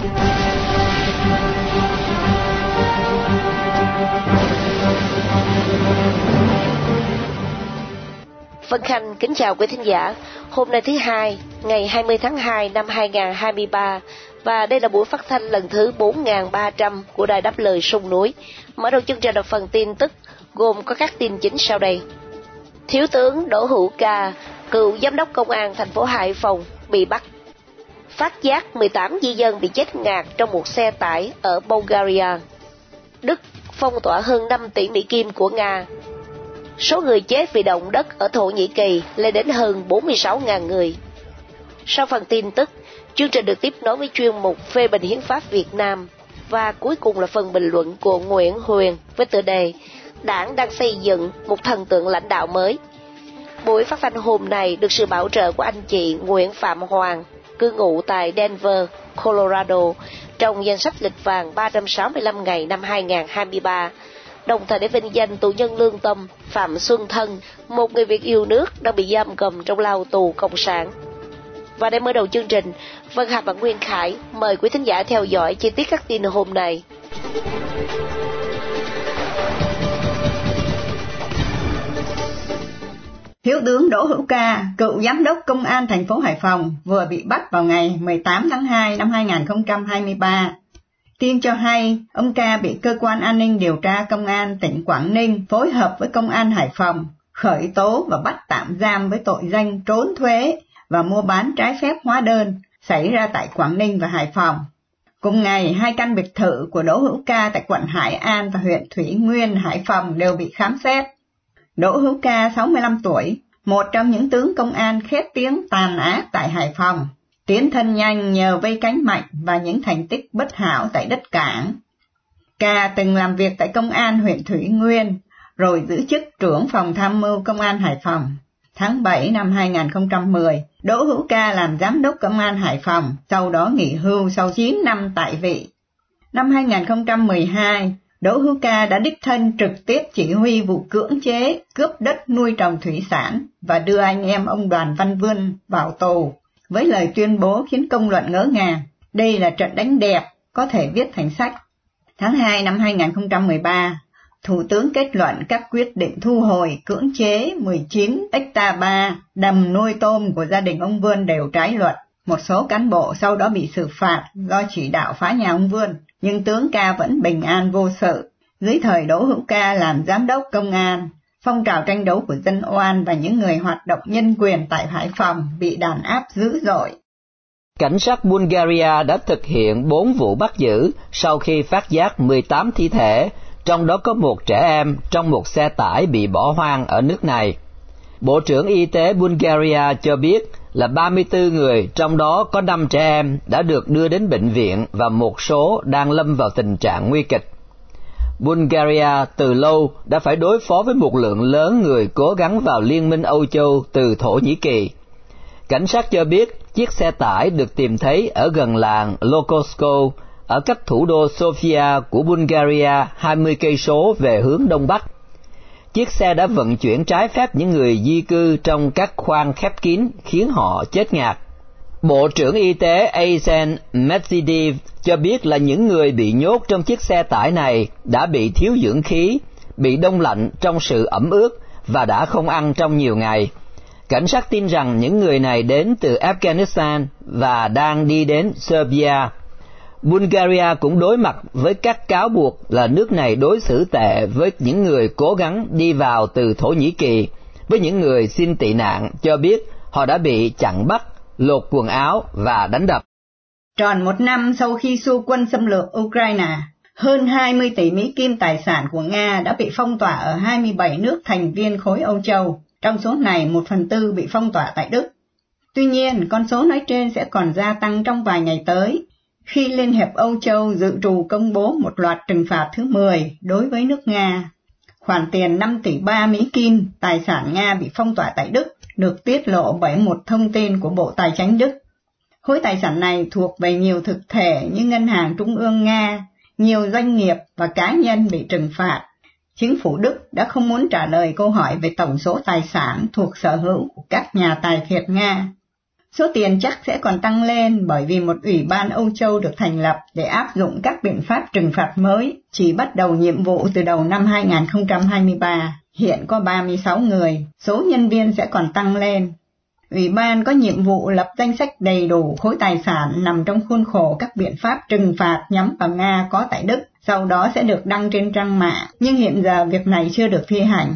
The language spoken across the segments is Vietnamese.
Vân Khanh kính chào quý thính giả. Hôm nay thứ hai, ngày 20 tháng 2 năm 2023 và đây là buổi phát thanh lần thứ 4.300 của Đài Đáp Lời Sông Núi. Mở đầu chương trình là phần tin tức gồm có các tin chính sau đây. Thiếu tướng Đỗ Hữu Ca, cựu giám đốc công an thành phố Hải Phòng bị bắt. Phát giác 18 di dân bị chết ngạt trong một xe tải ở Bulgaria. Đức phong tỏa hơn 5 tỷ Mỹ Kim của Nga Số người chết vì động đất ở Thổ Nhĩ Kỳ lên đến hơn 46.000 người. Sau phần tin tức, chương trình được tiếp nối với chuyên mục phê bình hiến pháp Việt Nam và cuối cùng là phần bình luận của Nguyễn Huyền với tựa đề Đảng đang xây dựng một thần tượng lãnh đạo mới. Buổi phát thanh hôm nay được sự bảo trợ của anh chị Nguyễn Phạm Hoàng, cư ngụ tại Denver, Colorado, trong danh sách lịch vàng 365 ngày năm 2023 đồng thời để vinh danh tù nhân lương tâm Phạm Xuân Thân, một người Việt yêu nước đang bị giam cầm trong lao tù cộng sản. Và để mở đầu chương trình, Vân Hà và Nguyên Khải mời quý thính giả theo dõi chi tiết các tin hôm nay. Thiếu tướng Đỗ Hữu Ca, cựu giám đốc công an thành phố Hải Phòng, vừa bị bắt vào ngày 18 tháng 2 năm 2023 Tin cho hay, ông ca bị cơ quan an ninh điều tra công an tỉnh Quảng Ninh phối hợp với công an Hải Phòng khởi tố và bắt tạm giam với tội danh trốn thuế và mua bán trái phép hóa đơn xảy ra tại Quảng Ninh và Hải Phòng. Cùng ngày, hai căn biệt thự của Đỗ Hữu Ca tại quận Hải An và huyện Thủy Nguyên, Hải Phòng đều bị khám xét. Đỗ Hữu Ca, 65 tuổi, một trong những tướng công an khét tiếng tàn ác tại Hải Phòng, tiến thân nhanh nhờ vây cánh mạnh và những thành tích bất hảo tại đất cảng. Ca từng làm việc tại công an huyện Thủy Nguyên, rồi giữ chức trưởng phòng tham mưu công an Hải Phòng. Tháng 7 năm 2010, Đỗ Hữu Ca làm giám đốc công an Hải Phòng, sau đó nghỉ hưu sau 9 năm tại vị. Năm 2012, Đỗ Hữu Ca đã đích thân trực tiếp chỉ huy vụ cưỡng chế, cướp đất nuôi trồng thủy sản và đưa anh em ông Đoàn Văn Vươn vào tù với lời tuyên bố khiến công luận ngỡ ngàng. Đây là trận đánh đẹp, có thể viết thành sách. Tháng 2 năm 2013, Thủ tướng kết luận các quyết định thu hồi cưỡng chế 19 hecta 3 đầm nuôi tôm của gia đình ông Vươn đều trái luật. Một số cán bộ sau đó bị xử phạt do chỉ đạo phá nhà ông Vươn, nhưng tướng ca vẫn bình an vô sự. Dưới thời Đỗ Hữu Ca làm giám đốc công an, phong trào tranh đấu của dân oan và những người hoạt động nhân quyền tại Hải Phòng bị đàn áp dữ dội. Cảnh sát Bulgaria đã thực hiện 4 vụ bắt giữ sau khi phát giác 18 thi thể, trong đó có một trẻ em trong một xe tải bị bỏ hoang ở nước này. Bộ trưởng Y tế Bulgaria cho biết là 34 người, trong đó có 5 trẻ em, đã được đưa đến bệnh viện và một số đang lâm vào tình trạng nguy kịch. Bulgaria từ lâu đã phải đối phó với một lượng lớn người cố gắng vào Liên minh Âu Châu từ Thổ Nhĩ Kỳ. Cảnh sát cho biết chiếc xe tải được tìm thấy ở gần làng Lokosko ở cách thủ đô Sofia của Bulgaria 20 cây số về hướng đông bắc. Chiếc xe đã vận chuyển trái phép những người di cư trong các khoang khép kín khiến họ chết ngạt. Bộ trưởng Y tế Azen Medvedev cho biết là những người bị nhốt trong chiếc xe tải này đã bị thiếu dưỡng khí, bị đông lạnh trong sự ẩm ướt và đã không ăn trong nhiều ngày. Cảnh sát tin rằng những người này đến từ Afghanistan và đang đi đến Serbia. Bulgaria cũng đối mặt với các cáo buộc là nước này đối xử tệ với những người cố gắng đi vào từ Thổ Nhĩ Kỳ, với những người xin tị nạn cho biết họ đã bị chặn bắt lột quần áo và đánh đập. Tròn một năm sau khi xu quân xâm lược Ukraine, hơn 20 tỷ Mỹ Kim tài sản của Nga đã bị phong tỏa ở 27 nước thành viên khối Âu Châu, trong số này một phần tư bị phong tỏa tại Đức. Tuy nhiên, con số nói trên sẽ còn gia tăng trong vài ngày tới, khi Liên hiệp Âu Châu dự trù công bố một loạt trừng phạt thứ 10 đối với nước Nga. Khoản tiền 5 tỷ 3 Mỹ Kim, tài sản Nga bị phong tỏa tại Đức, được tiết lộ bởi một thông tin của Bộ Tài chính Đức. Khối tài sản này thuộc về nhiều thực thể như Ngân hàng Trung ương Nga, nhiều doanh nghiệp và cá nhân bị trừng phạt. Chính phủ Đức đã không muốn trả lời câu hỏi về tổng số tài sản thuộc sở hữu của các nhà tài phiệt Nga. Số tiền chắc sẽ còn tăng lên bởi vì một ủy ban Âu Châu được thành lập để áp dụng các biện pháp trừng phạt mới, chỉ bắt đầu nhiệm vụ từ đầu năm 2023. Hiện có 36 người, số nhân viên sẽ còn tăng lên. Ủy ban có nhiệm vụ lập danh sách đầy đủ khối tài sản nằm trong khuôn khổ các biện pháp trừng phạt nhắm vào Nga có tại Đức, sau đó sẽ được đăng trên trang mạng, nhưng hiện giờ việc này chưa được thi hành.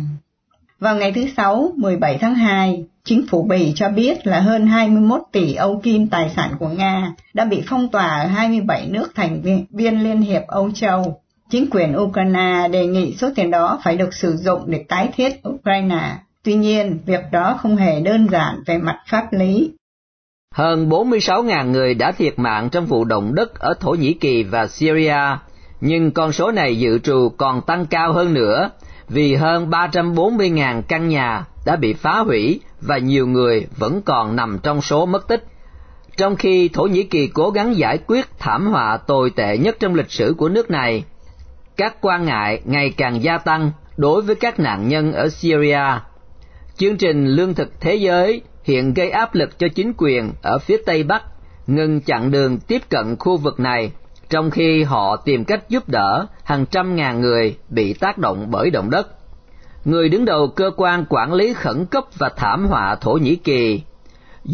Vào ngày thứ Sáu, 17 tháng 2, chính phủ Bỉ cho biết là hơn 21 tỷ Âu Kim tài sản của Nga đã bị phong tỏa ở 27 nước thành viên Liên hiệp Âu Châu. Chính quyền Ukraine đề nghị số tiền đó phải được sử dụng để tái thiết Ukraine. Tuy nhiên, việc đó không hề đơn giản về mặt pháp lý. Hơn 46.000 người đã thiệt mạng trong vụ động đất ở Thổ Nhĩ Kỳ và Syria, nhưng con số này dự trù còn tăng cao hơn nữa vì hơn 340.000 căn nhà đã bị phá hủy và nhiều người vẫn còn nằm trong số mất tích. Trong khi Thổ Nhĩ Kỳ cố gắng giải quyết thảm họa tồi tệ nhất trong lịch sử của nước này, các quan ngại ngày càng gia tăng đối với các nạn nhân ở Syria. Chương trình Lương thực Thế giới hiện gây áp lực cho chính quyền ở phía Tây Bắc ngừng chặn đường tiếp cận khu vực này trong khi họ tìm cách giúp đỡ hàng trăm ngàn người bị tác động bởi động đất. Người đứng đầu cơ quan quản lý khẩn cấp và thảm họa Thổ Nhĩ Kỳ,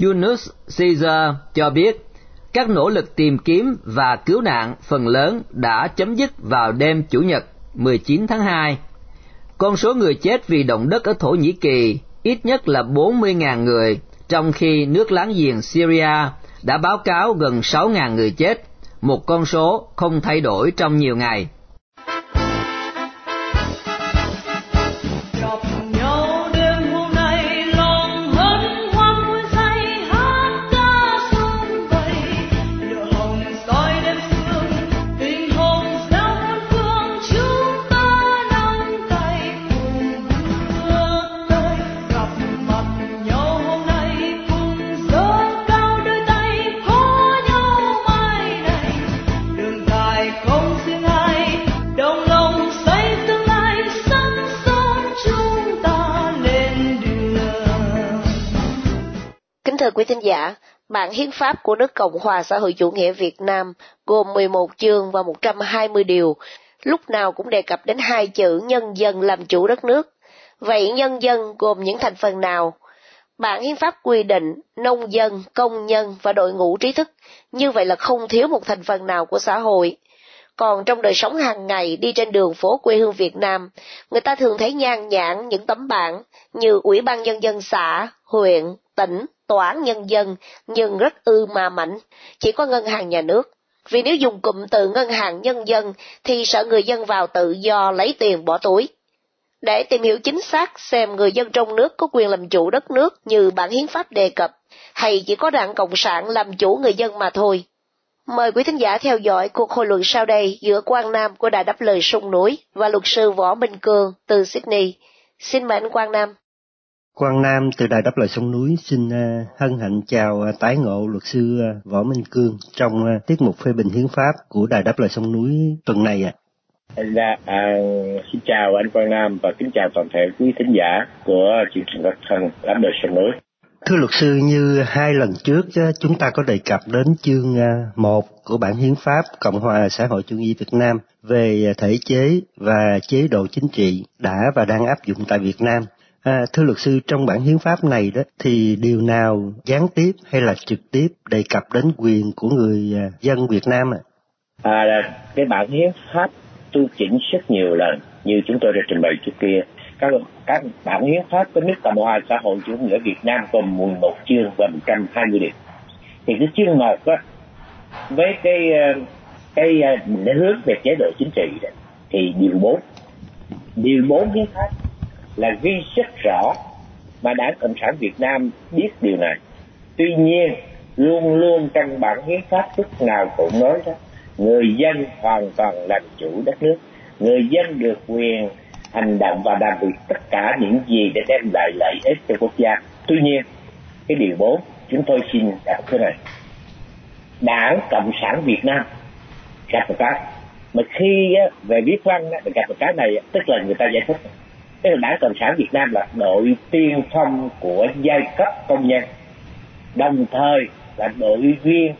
Yunus Caesar cho biết các nỗ lực tìm kiếm và cứu nạn phần lớn đã chấm dứt vào đêm Chủ nhật 19 tháng 2. Con số người chết vì động đất ở Thổ Nhĩ Kỳ ít nhất là 40.000 người, trong khi nước láng giềng Syria đã báo cáo gần 6.000 người chết một con số không thay đổi trong nhiều ngày. Thính giả, bản hiến pháp của nước Cộng hòa xã hội chủ nghĩa Việt Nam gồm 11 chương và 120 điều, lúc nào cũng đề cập đến hai chữ nhân dân làm chủ đất nước. Vậy nhân dân gồm những thành phần nào? Bản hiến pháp quy định nông dân, công nhân và đội ngũ trí thức, như vậy là không thiếu một thành phần nào của xã hội. Còn trong đời sống hàng ngày đi trên đường phố quê hương Việt Nam, người ta thường thấy nhan nhãn những tấm bảng như Ủy ban Nhân dân xã, huyện, tỉnh, tòa án nhân dân, nhưng rất ư ma mảnh, chỉ có ngân hàng nhà nước. Vì nếu dùng cụm từ ngân hàng nhân dân thì sợ người dân vào tự do lấy tiền bỏ túi. Để tìm hiểu chính xác xem người dân trong nước có quyền làm chủ đất nước như bản hiến pháp đề cập, hay chỉ có đảng Cộng sản làm chủ người dân mà thôi. Mời quý thính giả theo dõi cuộc hội luận sau đây giữa Quang Nam của Đài Đáp Lời Sông Núi và luật sư Võ Minh cường từ Sydney. Xin mời anh Quang Nam. Quang Nam từ Đài Đáp Lời Sông Núi xin uh, hân hạnh chào uh, tái ngộ luật sư uh, Võ Minh Cương trong tiết mục phê bình hiến pháp của Đài Đáp Lời Sông Núi tuần này ạ. À. Dạ, à, xin chào anh Quang Nam và kính chào toàn thể quý thính giả của chương trình phát thanh Đáp Lời Sông Núi. Thưa luật sư, như hai lần trước chúng ta có đề cập đến chương 1 của bản hiến pháp Cộng hòa xã hội chủ nghĩa Việt Nam về thể chế và chế độ chính trị đã và đang áp dụng tại Việt Nam À, thưa luật sư, trong bản hiến pháp này đó thì điều nào gián tiếp hay là trực tiếp đề cập đến quyền của người à, dân Việt Nam ạ? À? à, cái bản hiến pháp tu chỉnh rất nhiều lần như chúng tôi đã trình bày trước kia. Các các bản hiến pháp của nước Cộng hòa xã hội chủ nghĩa Việt Nam gồm 11 chương và 120 điều. Thì cái chương một đó, với cái à, cái à, định hướng về chế độ chính trị đó, thì điều 4 điều 4 hiến pháp là ghi rất rõ mà đảng cộng sản việt nam biết điều này. Tuy nhiên, luôn luôn trong bản hiến pháp lúc nào cũng nói đó, người dân hoàn toàn làm chủ đất nước, người dân được quyền hành động và làm việc tất cả những gì để đem lại lợi ích cho quốc gia. Tuy nhiên, cái điều bốn chúng tôi xin đặt thế này. Đảng cộng sản việt nam gặp một cái, mà khi về viết văn gặp một cái này tức là người ta giải thích tức là đảng cộng sản việt nam là đội tiên phong của giai cấp công nhân, đồng thời là đội viên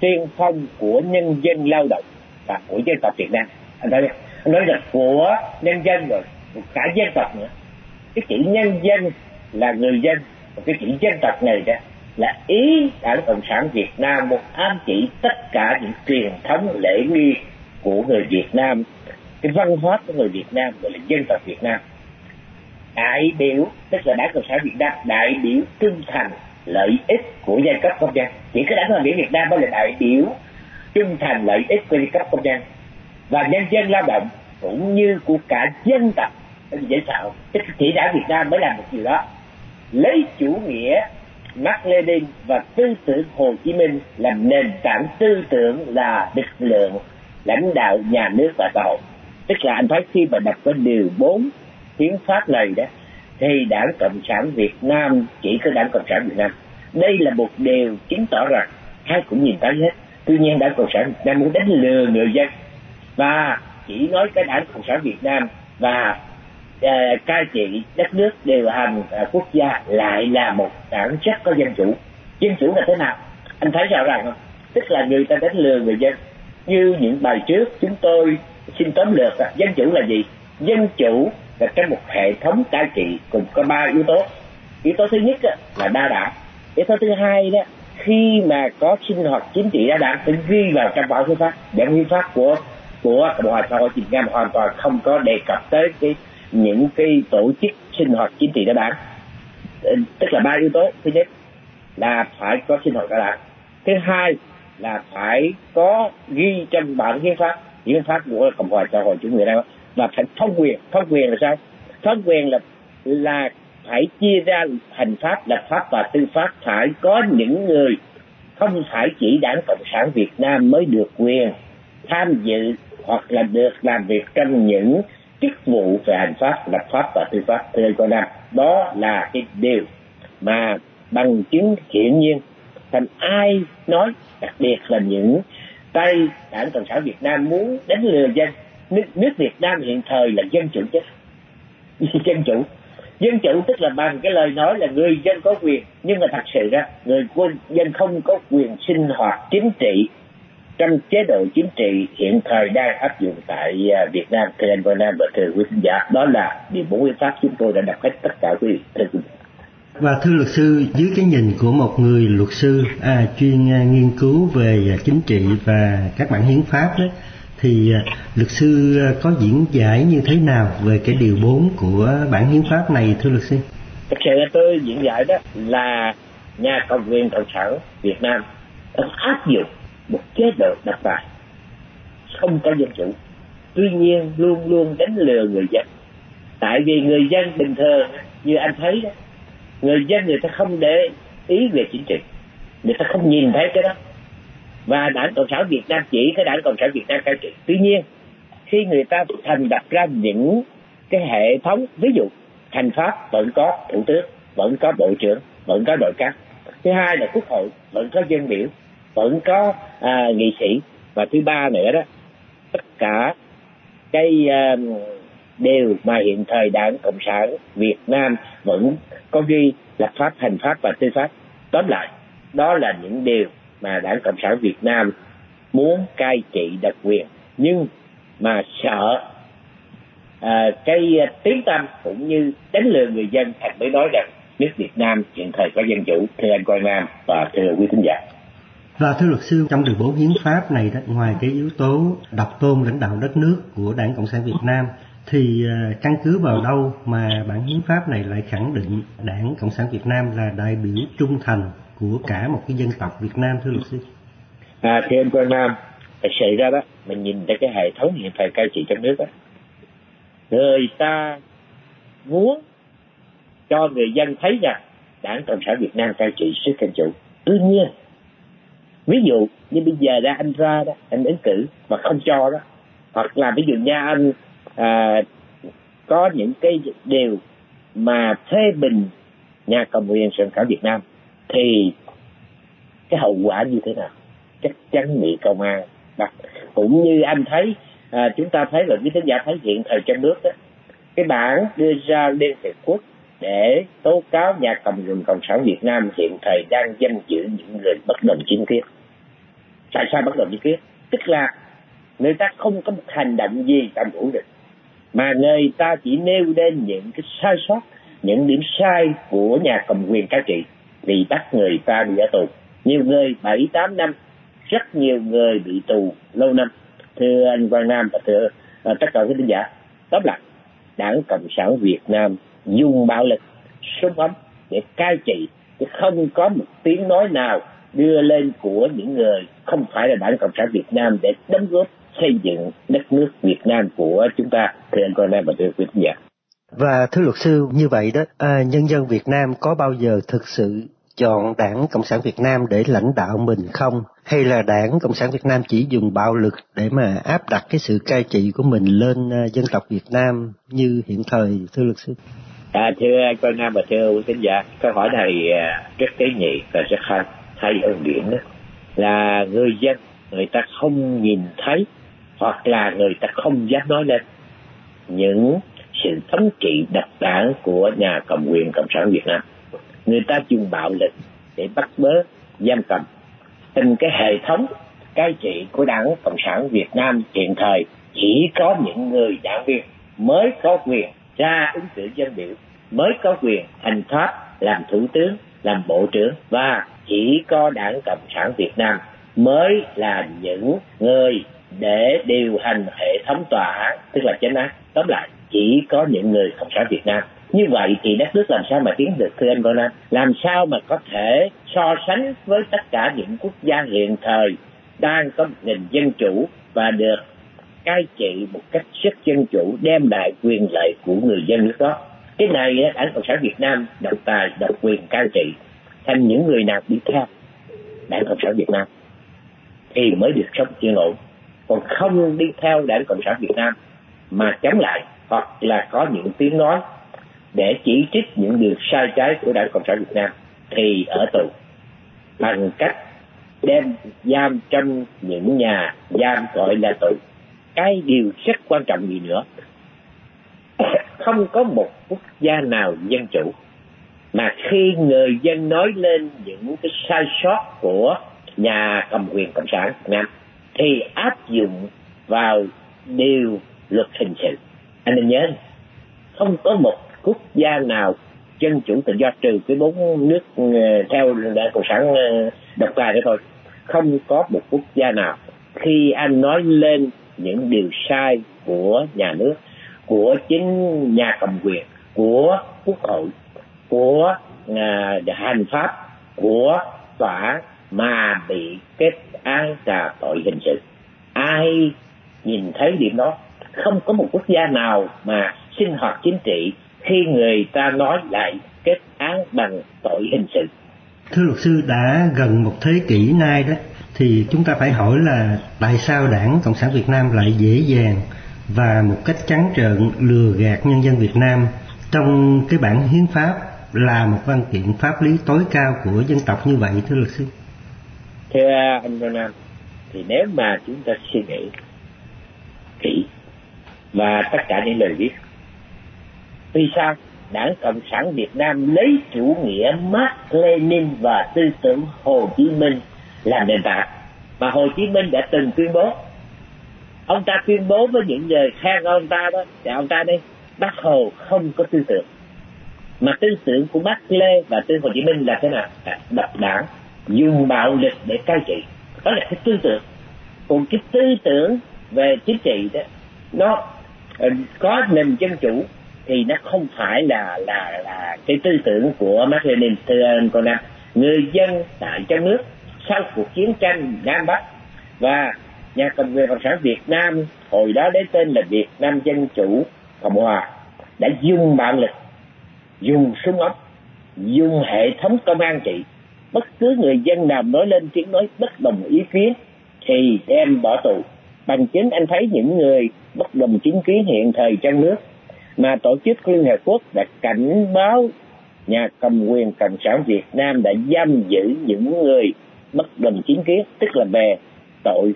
tiên phong của nhân dân lao động và của dân tộc Việt Nam. Anh nói anh nói là của nhân dân rồi cả dân tộc nữa. Cái chữ nhân dân là người dân và cái chữ dân tộc này đó là ý đảng cộng sản Việt Nam một ám chỉ tất cả những truyền thống lễ nghi của người Việt Nam, cái văn hóa của người Việt Nam gọi là dân tộc Việt Nam đại biểu, tức là đảng cộng sản Việt Nam, đại biểu trung thành, lợi ích của giai cấp công nhân. Chỉ có đảng cộng sản Việt Nam mới là đại biểu trung thành, lợi ích của giai cấp công nhân. Và nhân dân lao động, cũng như của cả dân tộc dễ sợ. Tức chỉ đảng Việt Nam mới làm được điều đó. Lấy chủ nghĩa, Mark Lenin và tư tưởng Hồ Chí Minh làm nền tảng tư tưởng là lực lượng lãnh đạo nhà nước và xã hội. Tức là anh thấy khi mà đọc cái điều 4 hiến pháp này đó thì đảng cộng sản việt nam chỉ có đảng cộng sản việt nam. Đây là một điều chứng tỏ rằng ai cũng nhìn thấy hết. Tuy nhiên đảng cộng sản việt nam muốn đánh lừa người dân. Và chỉ nói cái đảng cộng sản việt nam và uh, cai trị đất nước điều hành uh, quốc gia lại là một đảng rất có dân chủ. Dân chủ là thế nào? Anh thấy rõ ràng không? Tức là người ta đánh lừa người dân. Như những bài trước chúng tôi xin tóm lược dân chủ là gì? Dân chủ là cái một hệ thống cai trị cùng có ba yếu tố. Yếu tố thứ nhất là đa đảng. Yếu tố thứ hai đó, khi mà có sinh hoạt chính trị đa đảng, phải ghi vào trong bản hiến pháp. Bản hiến pháp của của cộng hòa xã hội việt nam hoàn toàn không có đề cập tới cái, những cái tổ chức sinh hoạt chính trị đa đảng. Ờ, tức là ba yếu tố. Thứ nhất là phải có sinh hoạt đa đảng. Thứ hai là phải có ghi trong bản hiến pháp hiến pháp của cộng hòa xã hội chủ nghĩa đó và phải thông quyền thông quyền là sao? Thông quyền là là phải chia ra hành pháp lập pháp và tư pháp. Phải có những người không phải chỉ đảng cộng sản việt nam mới được quyền tham dự hoặc là được làm việc trong những chức vụ về hành pháp lập pháp và tư pháp. Thưa cô nam, đó là cái điều mà bằng chứng hiển nhiên. Thành ai nói, đặc biệt là những tay đảng cộng sản việt nam muốn đánh lừa dân nước, nước Việt Nam hiện thời là dân chủ chứ dân chủ. Dân chủ tức là bằng cái lời nói là người dân có quyền. Nhưng mà thật sự ra người quân dân không có quyền sinh hoạt chính trị. Trong chế độ chính trị hiện thời đang áp dụng tại à, Việt Nam thưa anh Việt Nam và thưa quý khán giả đó là điều bốn nguyên pháp chúng tôi đã đọc hết tất cả quý vị. Thưa quý và thưa luật sư dưới cái nhìn của một người luật sư à, chuyên à, nghiên cứu về chính trị và các bản hiến pháp đó thì à, luật sư à, có diễn giải như thế nào về cái điều 4 của bản hiến pháp này, thưa luật sư? Thực sự tôi diễn giải đó là nhà cầm quyền cộng sản Việt Nam đã áp dụng một chế độ độc tài không có dân chủ. Tuy nhiên, luôn luôn đánh lừa người dân. Tại vì người dân bình thường, như anh thấy đó, người dân người ta không để ý về chính trị. Người ta không nhìn thấy cái đó và đảng cộng sản việt nam chỉ cái đảng cộng sản việt nam cai trị tuy nhiên khi người ta thành đặt ra những cái hệ thống ví dụ thành pháp vẫn có thủ tướng vẫn có bộ trưởng vẫn có nội các thứ hai là quốc hội vẫn có dân biểu vẫn có à, nghị sĩ. Và thứ ba nữa đó tất cả cái à, đều mà hiện thời đảng cộng sản việt nam vẫn có ghi lập pháp hành pháp và tư pháp. Tóm lại đó là những điều mà đảng cộng sản việt nam muốn cai trị đặc quyền nhưng mà sợ à, cái tiếng tâm cũng như đánh lừa người dân thành mới nói rằng nước Việt Nam hiện thời có dân chủ thưa anh Quang Nam và thưa quý thính giả. Và thưa luật sư, trong điều bố hiến pháp này đó, ngoài cái yếu tố độc tôn lãnh đạo đất nước của Đảng Cộng sản Việt Nam, thì à, căn cứ vào đâu mà bản hiến pháp này lại khẳng định Đảng Cộng sản Việt Nam là đại biểu trung thành của cả một cái dân tộc Việt Nam thưa luật sư? À, thưa anh Quang Nam, xảy ra đó, mình nhìn thấy cái hệ thống hiện tại cai trị trong nước đó, người ta muốn cho người dân thấy rằng Đảng Cộng sản Việt Nam cai trị sức dân chủ. Tuy nhiên, ví dụ như bây giờ ra anh ra đó anh ứng cử mà không cho đó hoặc là ví dụ nha anh à, có những cái điều mà phê bình nhà cầm quyền sản khấu Việt Nam thì cái hậu quả như thế nào? Chắc chắn bị công an bắt. Cũng như anh thấy à, chúng ta thấy là quý thính giả thấy hiện thời trong nước đó cái bản đưa ra liên hiệp quốc để tố cáo nhà cầm quyền cộng sản Việt Nam hiện thời đang giam giữ những người bất đồng chính kiến. Tại sao bất đồng chính kiến? Tức là người ta không có một hành động gì trong ổn định mà người ta chỉ nêu lên những cái sai sót những điểm sai của nhà cầm quyền cai trị vì bắt người ta đi ở tù. Nhiều người bảy tám năm rất nhiều người bị tù lâu năm. Thưa anh Quang Nam và thưa à, tất cả các khán giả tóm lại đảng cộng sản Việt Nam dùng bạo lực súng ống để cai trị chứ không có một tiếng nói nào đưa lên của những người không phải là đảng cộng sản Việt Nam để đóng góp xây dựng đất nước Việt Nam của chúng ta. Thưa anh Quang Nam và thưa quý giả và thưa luật sư như vậy đó à, nhân dân Việt Nam có bao giờ thực sự chọn đảng Cộng sản Việt Nam để lãnh đạo mình không? Hay là đảng Cộng sản Việt Nam chỉ dùng bạo lực để mà áp đặt cái sự cai trị của mình lên à, dân tộc Việt Nam như hiện thời, thưa luật sư? À, thưa Quang Nam và thưa quý khán giả, câu hỏi này à, rất tế nhị và rất hay, hay ở điểm đó là người dân người ta không nhìn thấy hoặc là người ta không dám nói lên những sự thống trị đặc đảng của nhà cầm quyền cộng sản Việt Nam. Người ta dùng bạo lực để bắt bớ giam cầm. Từng cái hệ thống cai trị của đảng cộng sản việt nam hiện thời chỉ có những người đảng viên mới có quyền ra ứng cử dân biểu, mới có quyền hành thoát làm thủ tướng, làm bộ trưởng và chỉ có đảng cộng sản việt nam mới là những người để điều hành hệ thống tòa án, tức là chánh án. Tóm lại chỉ có những người cộng sản việt nam. Như vậy thì đất nước làm sao mà tiến được, thưa anh Bonan làm sao mà có thể so sánh với tất cả những quốc gia hiện thời đang có một nền dân chủ và được cai trị một cách rất dân chủ, đem lại quyền lợi của người dân nước đó? Cái này đảng cộng sản việt nam độc tài, độc quyền cai trị. Thành những người nào đi theo đảng cộng sản việt nam thì mới được sống yên ổn. Còn không đi theo đảng cộng sản việt nam mà chống lại hoặc là có những tiếng nói để chỉ trích những điều sai trái của đảng cộng sản việt nam thì ở tù. Bằng cách đem giam trong những nhà giam gọi là tù. Cái điều rất quan trọng gì nữa? Không có một quốc gia nào dân chủ mà khi người dân nói lên những cái sai sót của nhà cầm quyền cộng sản Việt Nam thì áp dụng vào điều luật hình sự anh nên nhớ không có một quốc gia nào dân chủ tự do trừ cái bốn nước ờ, theo đảng cộng sản ờ, độc tài đó thôi. Không có một quốc gia nào. Khi anh nói lên những điều sai của nhà nước của chính nhà cầm quyền của quốc hội của uh, hành pháp của tòa mà bị kết án cả tội hình sự ai nhìn thấy điểm đó không có một quốc gia nào mà sinh hoạt chính trị khi người ta nói lại kết án bằng tội hình sự. Thưa luật sư, đã gần một thế kỷ nay đó, thì chúng ta phải hỏi là tại sao đảng Cộng sản Việt Nam lại dễ dàng và một cách trắng trợn lừa gạt nhân dân Việt Nam trong cái bản hiến pháp là một văn kiện pháp lý tối cao của dân tộc như vậy thưa luật sư? Thưa anh Nam, thì nếu mà chúng ta suy nghĩ và tất cả những lời viết vì sao? Đảng Cộng sản Việt Nam lấy chủ nghĩa Mark Lenin và tư tưởng Hồ Chí Minh làm nền tảng. Mà Hồ Chí Minh đã từng tuyên bố. Ông ta tuyên bố với những người khen ông ta đó, thì ông ta đây, Bác Hồ không có tư tưởng. Mà tư tưởng của Bác Lê và tư Hồ Chí Minh là thế nào? Độc đảng, dùng bạo lực để cai trị. Đó là cái tư tưởng. Còn cái tư tưởng về chính trị đó, nó có nền dân chủ thì nó không phải là là là cái tư tưởng của Mark Lenin. Thưa anh con người dân tại trong nước sau cuộc chiến tranh Nam Bắc và nhà cầm quyền cộng sản Việt Nam hồi đó lấy tên là Việt Nam Dân Chủ Cộng Hòa đã dùng bạo lực, dùng súng ống, dùng hệ thống công an trị. Bất cứ người dân nào nói lên tiếng nói bất đồng ý kiến thì đem bỏ tù bằng chứng anh thấy những người bất đồng chính kiến hiện thời trong nước mà tổ chức liên hợp quốc đã cảnh báo nhà cầm quyền cộng sản việt nam đã giam giữ những người bất đồng chính kiến tức là về tội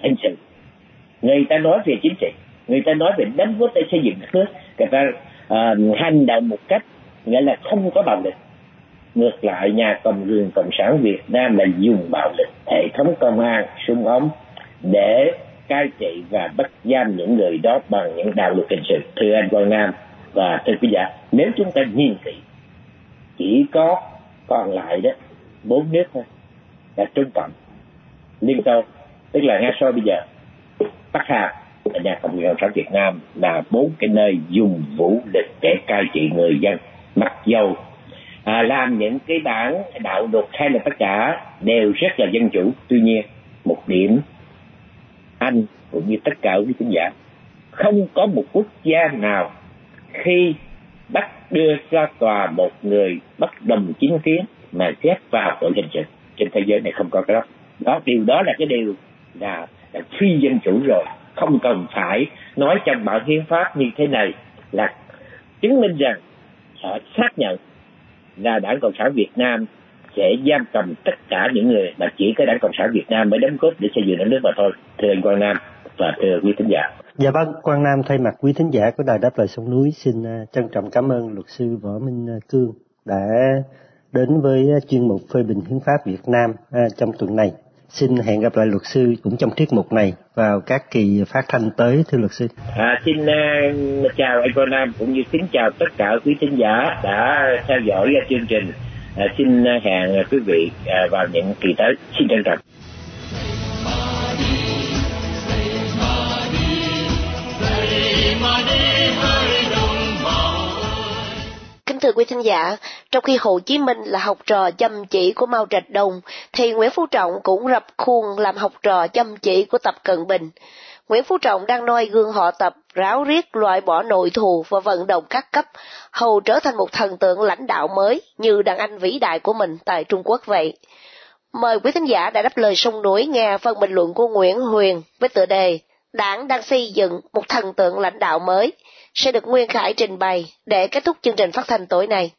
hình sự. Người ta nói về chính trị người ta nói về đánh quốc để xây dựng đất nước người ta uh, hành động một cách nghĩa là không có bạo lực. Ngược lại nhà cầm quyền cộng sản việt nam là dùng bạo lực hệ thống công an súng ống để cai trị và bắt giam những người đó bằng những đạo luật hình sự. Thưa anh quang nam và thưa quý giả nếu chúng ta nhìn kỹ chỉ có còn lại đó bốn nước thôi là trung cộng liên xô tức là ngay sau bây giờ bắc hà và nhà cộng sản việt nam là bốn cái nơi dùng vũ lực để cai trị người dân mặc dầu à, làm những cái bản đạo luật hay là tất cả đều rất là dân chủ. Tuy nhiên một điểm anh cũng như tất cả quý khán giả không có một quốc gia nào khi bắt đưa ra tòa một người bất đồng chính kiến mà xét vào tội hình sự trên thế giới này không có cái đó. Đó điều đó là cái điều là, là phi dân chủ rồi không cần phải nói trong bản hiến pháp như thế này là chứng minh rằng họ xác nhận là đảng cộng sản việt nam sẽ giam cầm tất cả những người mà chỉ có đảng cộng sản việt nam mới đóng góp để xây dựng đất nước mà thôi thưa anh quang nam và thưa quý thính giả Dạ vâng, Quang Nam thay mặt quý thính giả của Đài Đáp Lời Sông Núi xin à, trân trọng cảm ơn luật sư Võ Minh à, Cương đã đến với à, chuyên mục phê bình hiến pháp Việt Nam trong tuần này. Xin hẹn gặp lại luật sư cũng trong tiết mục này vào các kỳ phát thanh tới thưa luật sư. À, xin uh, chào anh Quang Nam cũng như kính chào tất cả quý thính giả đã theo dõi chương trình. À, xin à, hẹn à, quý vị à, vào những kỳ tới. Xin trân trọng. Kính thưa quý thính giả, trong khi Hồ Chí Minh là học trò chăm chỉ của Mao Trạch Đông, thì Nguyễn Phú Trọng cũng rập khuôn làm học trò chăm chỉ của Tập Cận Bình. Nguyễn Phú Trọng đang noi gương họ Tập, ráo riết loại bỏ nội thù và vận động các cấp, hầu trở thành một thần tượng lãnh đạo mới như đàn anh vĩ đại của mình tại Trung Quốc vậy. Mời quý thính giả đã đáp lời sông núi nghe phần bình luận của Nguyễn Huyền với tựa đề Đảng đang xây dựng một thần tượng lãnh đạo mới sẽ được Nguyên Khải trình bày để kết thúc chương trình phát thanh tối nay.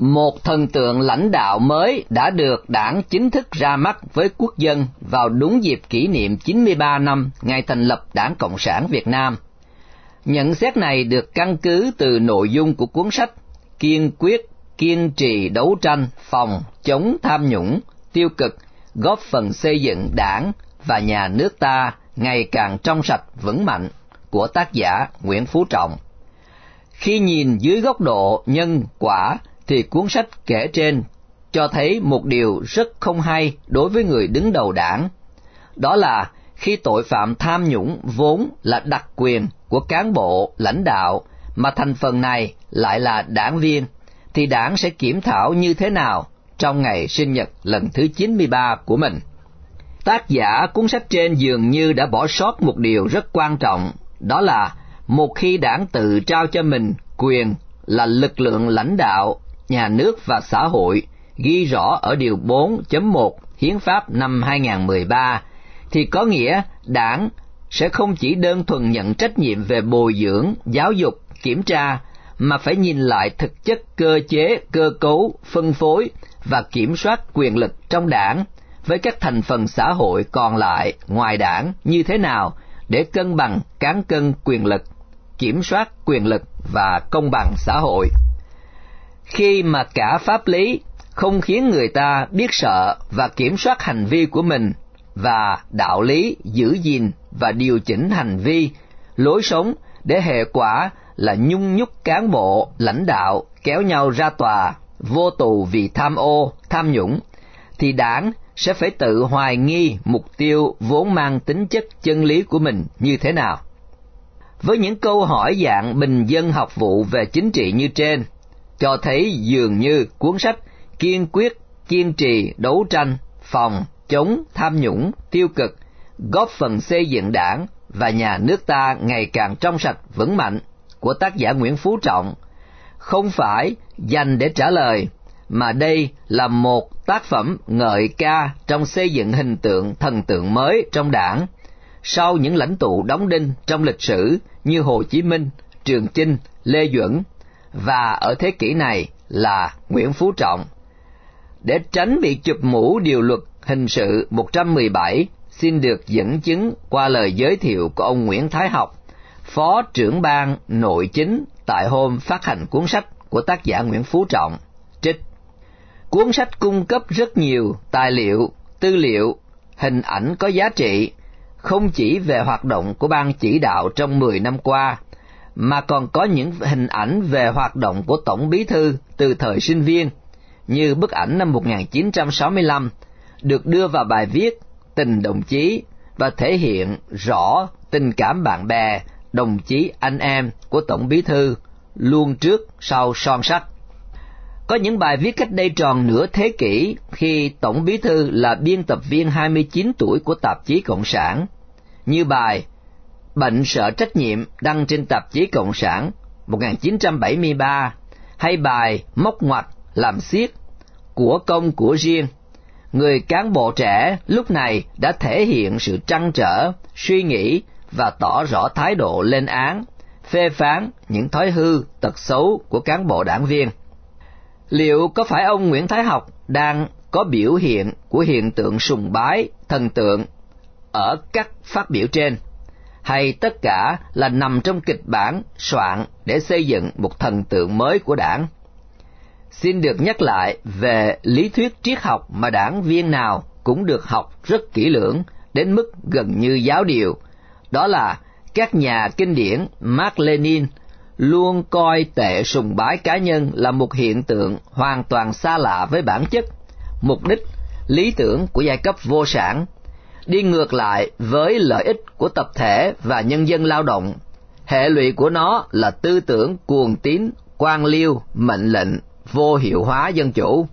Một thần tượng lãnh đạo mới đã được đảng chính thức ra mắt với quốc dân vào đúng dịp kỷ niệm 93 năm ngày thành lập Đảng Cộng sản Việt Nam. Nhận xét này được căn cứ từ nội dung của cuốn sách Kiên quyết kiên trì đấu tranh phòng chống tham nhũng, tiêu cực, góp phần xây dựng đảng và nhà nước ta ngày càng trong sạch vững mạnh của tác giả Nguyễn Phú Trọng. Khi nhìn dưới góc độ nhân quả thì cuốn sách kể trên cho thấy một điều rất không hay đối với người đứng đầu đảng. Đó là khi tội phạm tham nhũng vốn là đặc quyền của cán bộ, lãnh đạo, mà thành phần này lại là đảng viên thì đảng sẽ kiểm thảo như thế nào trong ngày sinh nhật lần thứ 93 của mình. Tác giả cuốn sách trên dường như đã bỏ sót một điều rất quan trọng, đó là một khi đảng tự trao cho mình quyền là lực lượng lãnh đạo, nhà nước và xã hội ghi rõ ở điều 4.1 Hiến pháp năm 2013 thì có nghĩa đảng sẽ không chỉ đơn thuần nhận trách nhiệm về bồi dưỡng, giáo dục, kiểm tra mà phải nhìn lại thực chất cơ chế, cơ cấu, phân phối và kiểm soát quyền lực trong đảng với các thành phần xã hội còn lại ngoài đảng như thế nào để cân bằng cán cân quyền lực, kiểm soát quyền lực và công bằng xã hội. Khi mà cả pháp lý không khiến người ta biết sợ và kiểm soát hành vi của mình và đạo lý giữ gìn và điều chỉnh hành vi, lối sống để hệ quả là nhung nhúc cán bộ, lãnh đạo kéo nhau ra tòa, vô tù vì tham ô, tham nhũng, thì đảng sẽ phải tự hoài nghi mục tiêu vốn mang tính chất chân lý của mình như thế nào. Với những câu hỏi dạng bình dân học vụ về chính trị như trên, cho thấy dường như cuốn sách kiên quyết, kiên trì đấu tranh, phòng, chống, tham nhũng, tiêu cực, góp phần xây dựng đảng và nhà nước ta ngày càng trong sạch vững mạnh của tác giả Nguyễn Phú Trọng. Không phải dành để trả lời mà đây là một tác phẩm ngợi ca trong xây dựng hình tượng thần tượng mới trong đảng. Sau những lãnh tụ đóng đinh trong lịch sử như Hồ Chí Minh, Trường Chinh, Lê Duẩn và ở thế kỷ này là Nguyễn Phú Trọng. Để tránh bị chụp mũ điều luật hình sự 117 xin được dẫn chứng qua lời giới thiệu của ông Nguyễn Thái Học, Phó trưởng ban nội chính tại hôm phát hành cuốn sách của tác giả Nguyễn Phú Trọng. Trích Cuốn sách cung cấp rất nhiều tài liệu, tư liệu, hình ảnh có giá trị, không chỉ về hoạt động của ban chỉ đạo trong 10 năm qua, mà còn có những hình ảnh về hoạt động của Tổng Bí Thư từ thời sinh viên, như bức ảnh năm 1965, được đưa vào bài viết Tình đồng chí và thể hiện rõ tình cảm bạn bè, đồng chí anh em của Tổng Bí Thư, luôn trước sau son sắt. Có những bài viết cách đây tròn nửa thế kỷ khi Tổng Bí Thư là biên tập viên 29 tuổi của tạp chí Cộng sản, như bài Bệnh sợ trách nhiệm đăng trên tạp chí Cộng sản 1973 hay bài Móc ngoặt làm xiết của công của riêng. Người cán bộ trẻ lúc này đã thể hiện sự trăn trở, suy nghĩ và tỏ rõ thái độ lên án, phê phán những thói hư, tật xấu của cán bộ đảng viên liệu có phải ông Nguyễn Thái Học đang có biểu hiện của hiện tượng sùng bái thần tượng ở các phát biểu trên, hay tất cả là nằm trong kịch bản soạn để xây dựng một thần tượng mới của đảng? Xin được nhắc lại về lý thuyết triết học mà đảng viên nào cũng được học rất kỹ lưỡng đến mức gần như giáo điều, đó là các nhà kinh điển Mark Lenin luôn coi tệ sùng bái cá nhân là một hiện tượng hoàn toàn xa lạ với bản chất, mục đích, lý tưởng của giai cấp vô sản, đi ngược lại với lợi ích của tập thể và nhân dân lao động. Hệ lụy của nó là tư tưởng cuồng tín, quan liêu, mệnh lệnh, vô hiệu hóa dân chủ.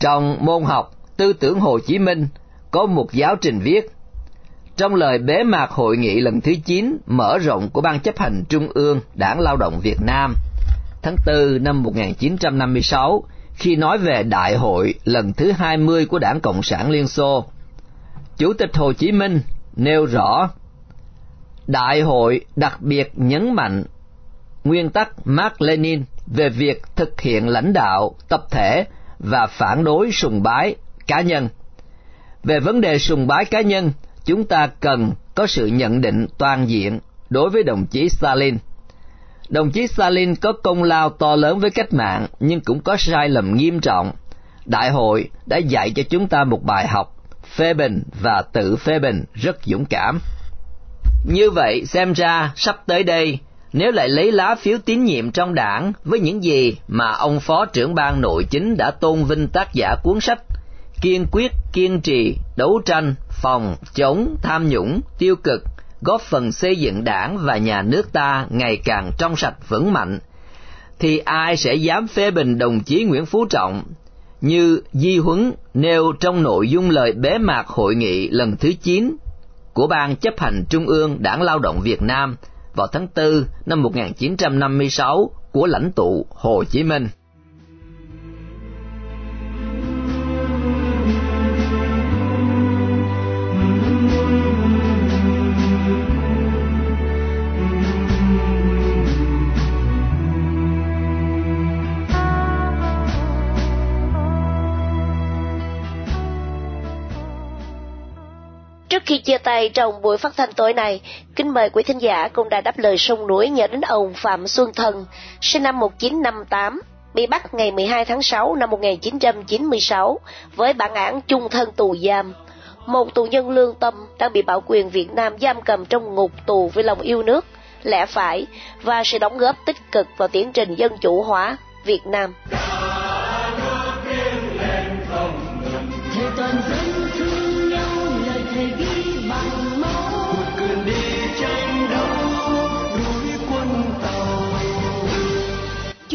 Trong môn học tư tưởng Hồ Chí Minh có một giáo trình viết trong lời bế mạc hội nghị lần thứ 9 mở rộng của Ban chấp hành Trung ương Đảng Lao động Việt Nam tháng 4 năm 1956 khi nói về đại hội lần thứ 20 của Đảng Cộng sản Liên Xô, Chủ tịch Hồ Chí Minh nêu rõ Đại hội đặc biệt nhấn mạnh nguyên tắc Mark Lenin về việc thực hiện lãnh đạo tập thể và phản đối sùng bái cá nhân. Về vấn đề sùng bái cá nhân, chúng ta cần có sự nhận định toàn diện đối với đồng chí Stalin. Đồng chí Stalin có công lao to lớn với cách mạng nhưng cũng có sai lầm nghiêm trọng. Đại hội đã dạy cho chúng ta một bài học phê bình và tự phê bình rất dũng cảm. Như vậy, xem ra, sắp tới đây, nếu lại lấy lá phiếu tín nhiệm trong đảng với những gì mà ông phó trưởng ban nội chính đã tôn vinh tác giả cuốn sách kiên quyết, kiên trì, đấu tranh, phòng chống, tham nhũng, tiêu cực, góp phần xây dựng đảng và nhà nước ta ngày càng trong sạch vững mạnh, thì ai sẽ dám phê bình đồng chí Nguyễn Phú Trọng như Di Huấn nêu trong nội dung lời bế mạc hội nghị lần thứ 9 của Ban chấp hành Trung ương Đảng Lao động Việt Nam vào tháng 4 năm 1956 của lãnh tụ Hồ Chí Minh. Khi chia tay trong buổi phát thanh tối nay, kính mời quý thính giả cùng đã đáp lời sông núi nhớ đến ông Phạm Xuân Thần, sinh năm 1958, bị bắt ngày 12 tháng 6 năm 1996 với bản án chung thân tù giam. Một tù nhân lương tâm đang bị bảo quyền Việt Nam giam cầm trong ngục tù với lòng yêu nước, lẽ phải và sự đóng góp tích cực vào tiến trình dân chủ hóa Việt Nam.